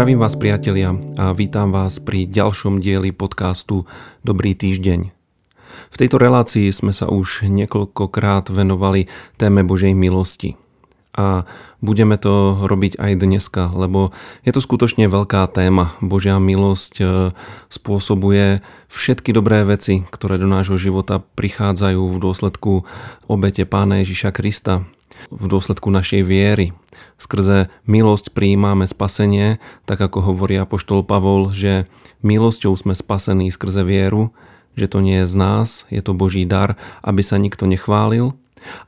Zdravím vás priatelia a vítam vás pri ďalšom dieli podcastu Dobrý týždeň. V tejto relácii sme sa už niekoľkokrát venovali téme Božej milosti. A budeme to robiť aj dneska, lebo je to skutočne veľká téma. Božia milosť e, spôsobuje všetky dobré veci, ktoré do nášho života prichádzajú v dôsledku obete Pána Ježiša Krista, v dôsledku našej viery. Skrze milosť prijímame spasenie, tak ako hovorí apoštol Pavol, že milosťou sme spasení skrze vieru, že to nie je z nás, je to Boží dar, aby sa nikto nechválil.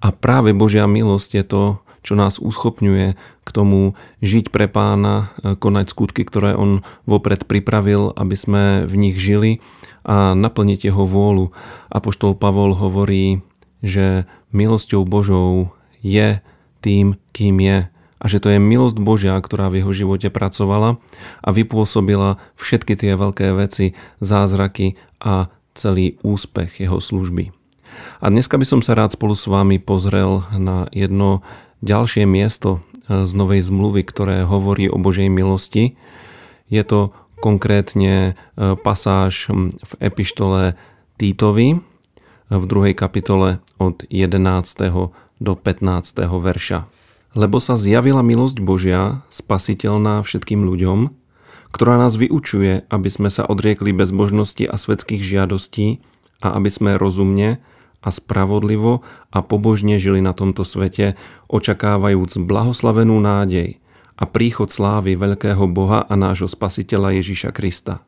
A práve Božia milosť je to, čo nás uschopňuje k tomu žiť pre pána, konať skutky, ktoré on vopred pripravil, aby sme v nich žili a naplniť jeho vôľu. Apoštol Pavol hovorí, že milosťou Božou je tým, kým je a že to je milosť Božia, ktorá v jeho živote pracovala a vypôsobila všetky tie veľké veci, zázraky a celý úspech jeho služby. A dneska by som sa rád spolu s vami pozrel na jedno ďalšie miesto e, z Novej zmluvy, ktoré hovorí o Božej milosti. Je to konkrétne e, pasáž v epištole Týtovi v druhej kapitole od 11. do 15. verša lebo sa zjavila milosť Božia, spasiteľná všetkým ľuďom, ktorá nás vyučuje, aby sme sa odriekli bezbožnosti a svetských žiadostí a aby sme rozumne a spravodlivo a pobožne žili na tomto svete, očakávajúc blahoslavenú nádej a príchod slávy veľkého Boha a nášho Spasiteľa Ježíša Krista,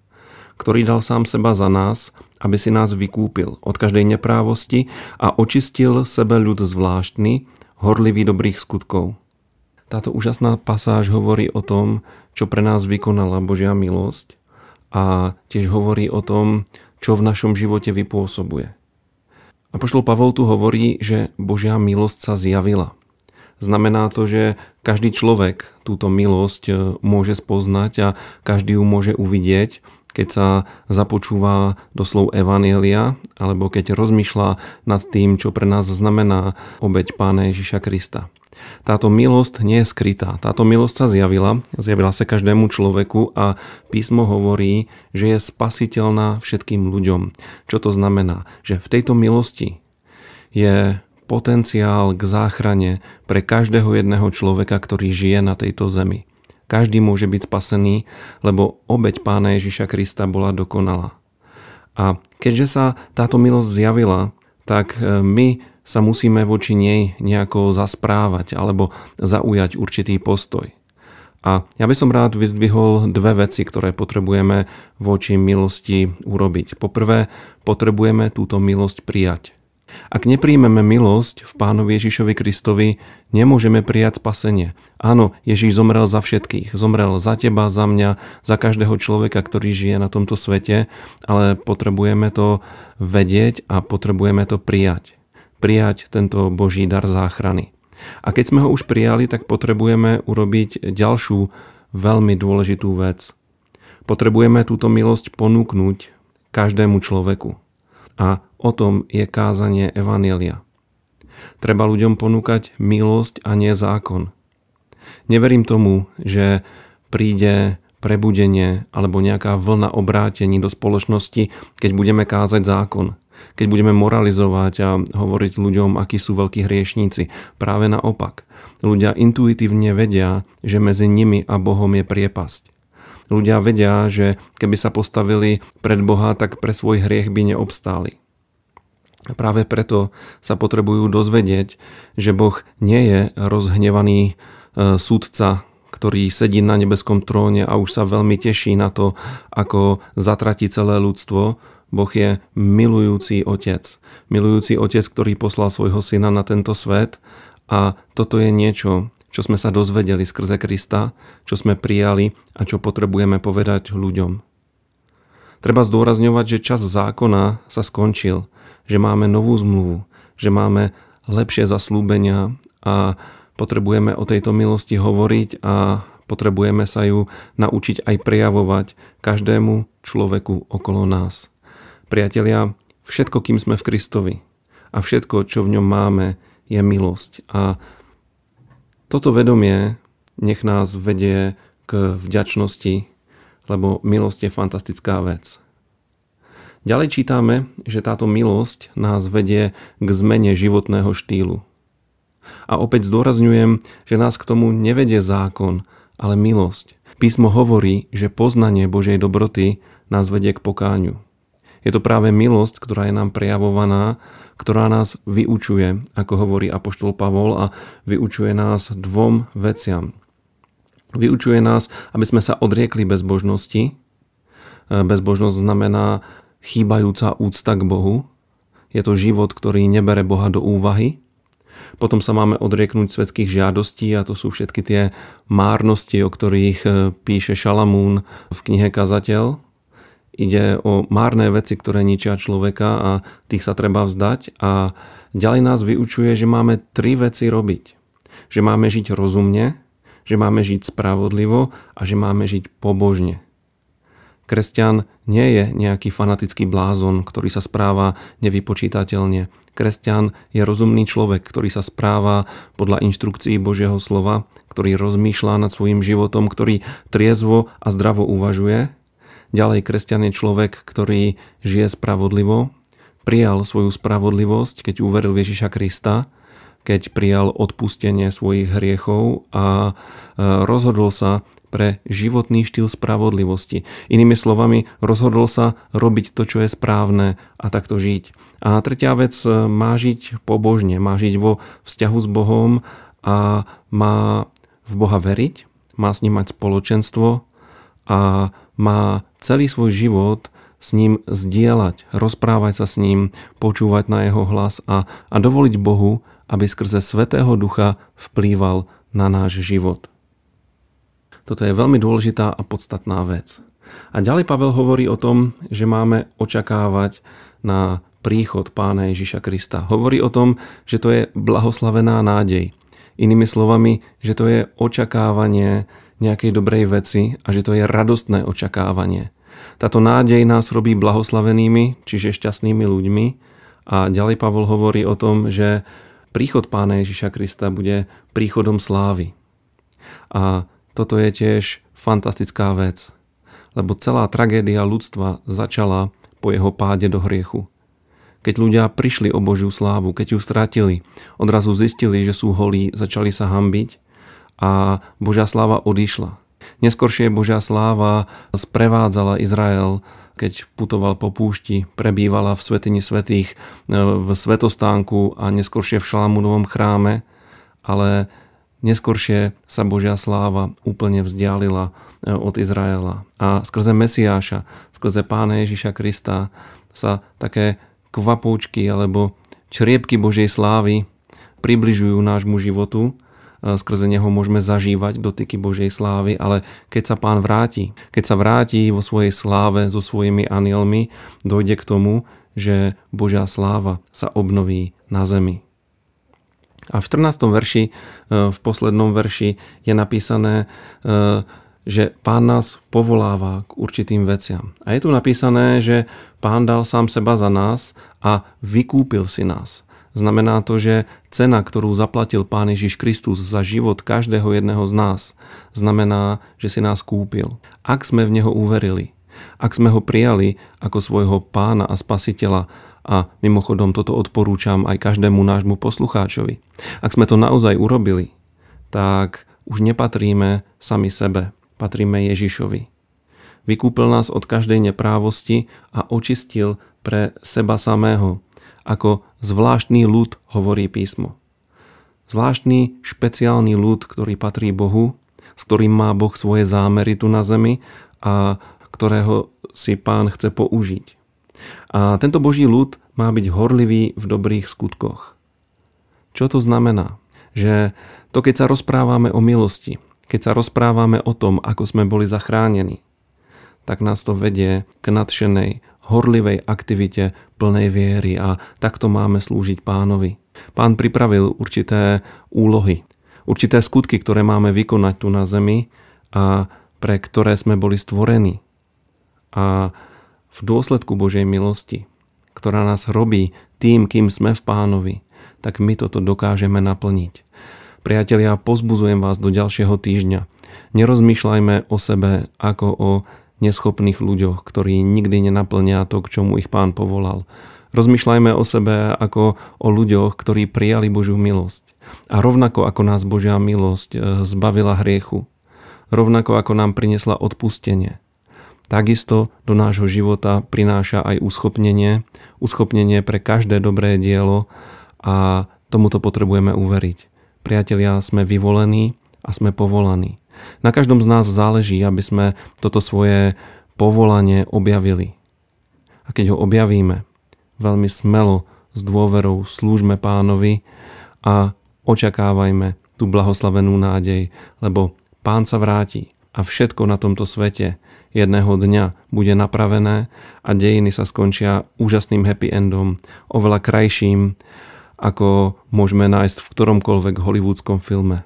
ktorý dal sám seba za nás, aby si nás vykúpil od každej neprávosti a očistil sebe ľud zvláštny, horlivý dobrých skutkov. Táto úžasná pasáž hovorí o tom, čo pre nás vykonala Božia milosť a tiež hovorí o tom, čo v našom živote vypôsobuje. A pošlo Pavol tu hovorí, že Božia milosť sa zjavila. Znamená to, že každý človek túto milosť e, môže spoznať a každý ju môže uvidieť, keď sa započúva do slov Evanielia alebo keď rozmýšľa nad tým, čo pre nás znamená obeď Pána Ježiša Krista. Táto milosť nie je skrytá. Táto milosť sa zjavila, zjavila sa každému človeku a písmo hovorí, že je spasiteľná všetkým ľuďom. Čo to znamená? Že v tejto milosti je potenciál k záchrane pre každého jedného človeka, ktorý žije na tejto zemi. Každý môže byť spasený, lebo obeď pána Ježiša Krista bola dokonalá. A keďže sa táto milosť zjavila, tak e, my sa musíme voči nej nejako zasprávať alebo zaujať určitý postoj. A ja by som rád vyzdvihol dve veci, ktoré potrebujeme voči milosti urobiť. Poprvé, potrebujeme túto milosť prijať. Ak nepríjmeme milosť v Pánovi Ježišovi Kristovi, nemôžeme prijať spasenie. Áno, Ježiš zomrel za všetkých. Zomrel za teba, za mňa, za každého človeka, ktorý žije na tomto svete, ale potrebujeme to vedieť a potrebujeme to prijať. Prijať tento Boží dar záchrany. A keď sme ho už prijali, tak potrebujeme urobiť ďalšiu veľmi dôležitú vec. Potrebujeme túto milosť ponúknuť každému človeku. A O tom je kázanie Evanielia. Treba ľuďom ponúkať milosť a nie zákon. Neverím tomu, že príde prebudenie alebo nejaká vlna obrátení do spoločnosti, keď budeme kázať zákon, keď budeme moralizovať a hovoriť ľuďom, akí sú veľkí hriešníci. Práve naopak. Ľudia intuitívne vedia, že medzi nimi a Bohom je priepasť. Ľudia vedia, že keby sa postavili pred Boha, tak pre svoj hriech by neobstáli. Práve preto sa potrebujú dozvedieť, že Boh nie je rozhnevaný e, súdca, ktorý sedí na nebeskom tróne a už sa veľmi teší na to, ako zatratí celé ľudstvo. Boh je milujúci otec. Milujúci otec, ktorý poslal svojho syna na tento svet a toto je niečo, čo sme sa dozvedeli skrze Krista, čo sme prijali a čo potrebujeme povedať ľuďom. Treba zdôrazňovať, že čas zákona sa skončil že máme novú zmluvu, že máme lepšie zaslúbenia a potrebujeme o tejto milosti hovoriť a potrebujeme sa ju naučiť aj prejavovať každému človeku okolo nás. Priatelia, všetko, kým sme v Kristovi a všetko, čo v ňom máme, je milosť. A toto vedomie nech nás vedie k vďačnosti, lebo milosť je fantastická vec. Ďalej čítame, že táto milosť nás vedie k zmene životného štýlu. A opäť zdôrazňujem, že nás k tomu nevedie zákon, ale milosť. Písmo hovorí, že poznanie Božej dobroty nás vedie k pokáňu. Je to práve milosť, ktorá je nám prejavovaná, ktorá nás vyučuje, ako hovorí Apoštol Pavol, a vyučuje nás dvom veciam. Vyučuje nás, aby sme sa odriekli bezbožnosti. E, bezbožnosť znamená chýbajúca úcta k Bohu. Je to život, ktorý nebere Boha do úvahy. Potom sa máme odrieknúť svetských žiadostí a to sú všetky tie márnosti, o ktorých e, píše Šalamún v knihe Kazateľ. Ide o márne veci, ktoré ničia človeka a tých sa treba vzdať. A ďalej nás vyučuje, že máme tri veci robiť. Že máme žiť rozumne, že máme žiť spravodlivo a že máme žiť pobožne. Kresťan nie je nejaký fanatický blázon, ktorý sa správa nevypočítateľne. Kresťan je rozumný človek, ktorý sa správa podľa inštrukcií Božieho slova, ktorý rozmýšľa nad svojim životom, ktorý triezvo a zdravo uvažuje. Ďalej kresťan je človek, ktorý žije spravodlivo, prijal svoju spravodlivosť, keď uveril Ježiša Krista, keď prijal odpustenie svojich hriechov a e, rozhodol sa pre životný štýl spravodlivosti. Inými slovami, rozhodol sa robiť to, čo je správne a takto žiť. A tretia vec, e, má žiť pobožne, má žiť vo vzťahu s Bohom a má v Boha veriť, má s ním mať spoločenstvo a má celý svoj život s ním zdieľať, rozprávať sa s ním, počúvať na jeho hlas a, a dovoliť Bohu, aby skrze Svetého Ducha vplýval na náš život. Toto je veľmi dôležitá a podstatná vec. A ďalej Pavel hovorí o tom, že máme očakávať na príchod pána Ježiša Krista. Hovorí o tom, že to je blahoslavená nádej. Inými slovami, že to je očakávanie nejakej dobrej veci a že to je radostné očakávanie. Táto nádej nás robí blahoslavenými, čiže šťastnými ľuďmi. A ďalej Pavol hovorí o tom, že príchod pána Ježiša Krista bude príchodom slávy. A toto je tiež fantastická vec, lebo celá tragédia ľudstva začala po jeho páde do hriechu. Keď ľudia prišli o Božiu slávu, keď ju stratili, odrazu zistili, že sú holí, začali sa hambiť a Božia sláva odišla. Neskôršie Božia sláva sprevádzala Izrael, keď putoval po púšti, prebývala v Svetini Svetých, v Svetostánku a neskôršie v Šalamúnovom chráme, ale Neskôršie sa Božia sláva úplne vzdialila e, od Izraela. A skrze Mesiáša, skrze Pána Ježiša Krista sa také kvapoučky alebo čriepky Božej slávy približujú nášmu životu. E, skrze neho môžeme zažívať dotyky Božej slávy, ale keď sa Pán vráti, keď sa vráti vo svojej sláve so svojimi anielmi, dojde k tomu, že Božia sláva sa obnoví na zemi. A v 14. verši, e, v poslednom verši je napísané, e, že pán nás povoláva k určitým veciam. A je tu napísané, že pán dal sám seba za nás a vykúpil si nás. Znamená to, že cena, ktorú zaplatil Pán Ježiš Kristus za život každého jedného z nás, znamená, že si nás kúpil. Ak sme v Neho uverili, ak sme ho prijali ako svojho pána a spasiteľa, a mimochodom toto odporúčam aj každému nášmu poslucháčovi. Ak sme to naozaj urobili, tak už nepatríme sami sebe, patríme Ježišovi. Vykúpil nás od každej neprávosti a očistil pre seba samého, ako zvláštny ľud hovorí písmo. Zvláštny špeciálny ľud, ktorý patrí Bohu, s ktorým má Boh svoje zámery tu na zemi a ktorého si pán chce použiť. A tento Boží ľud má byť horlivý v dobrých skutkoch. Čo to znamená? Že to, keď sa rozprávame o milosti, keď sa rozprávame o tom, ako sme boli zachránení, tak nás to vedie k nadšenej, horlivej aktivite plnej viery a takto máme slúžiť pánovi. Pán pripravil určité úlohy, určité skutky, ktoré máme vykonať tu na zemi a pre ktoré sme boli stvorení. A v dôsledku Božej milosti, ktorá nás robí tým, kým sme v pánovi, tak my toto dokážeme naplniť. Priatelia, pozbuzujem vás do ďalšieho týždňa. Nerozmýšľajme o sebe ako o neschopných ľuďoch, ktorí nikdy nenaplnia to, k čomu ich pán povolal. Rozmýšľajme o sebe ako o ľuďoch, ktorí prijali Božiu milosť. A rovnako ako nás Božia milosť e, zbavila hriechu, rovnako ako nám priniesla odpustenie, takisto do nášho života prináša aj uschopnenie, uschopnenie pre každé dobré dielo a tomuto potrebujeme uveriť. Priatelia, sme vyvolení a sme povolaní. Na každom z nás záleží, aby sme toto svoje povolanie objavili. A keď ho objavíme, veľmi smelo, s dôverou slúžme pánovi a očakávajme tú blahoslavenú nádej, lebo pán sa vráti a všetko na tomto svete jedného dňa bude napravené a dejiny sa skončia úžasným happy endom, oveľa krajším, ako môžeme nájsť v ktoromkoľvek hollywoodskom filme.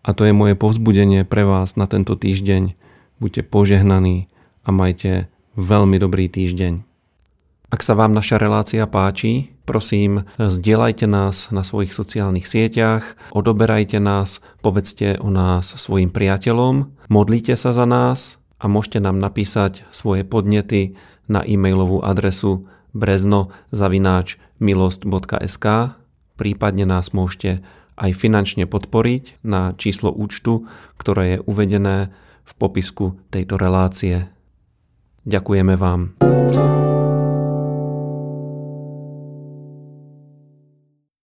A to je moje povzbudenie pre vás na tento týždeň. Buďte požehnaní a majte veľmi dobrý týždeň. Ak sa vám naša relácia páči, prosím, zdieľajte nás na svojich sociálnych sieťach, odoberajte nás, povedzte o nás svojim priateľom, modlite sa za nás a môžete nám napísať svoje podnety na e-mailovú adresu brezno.milost.sk prípadne nás môžete aj finančne podporiť na číslo účtu, ktoré je uvedené v popisku tejto relácie. Ďakujeme vám.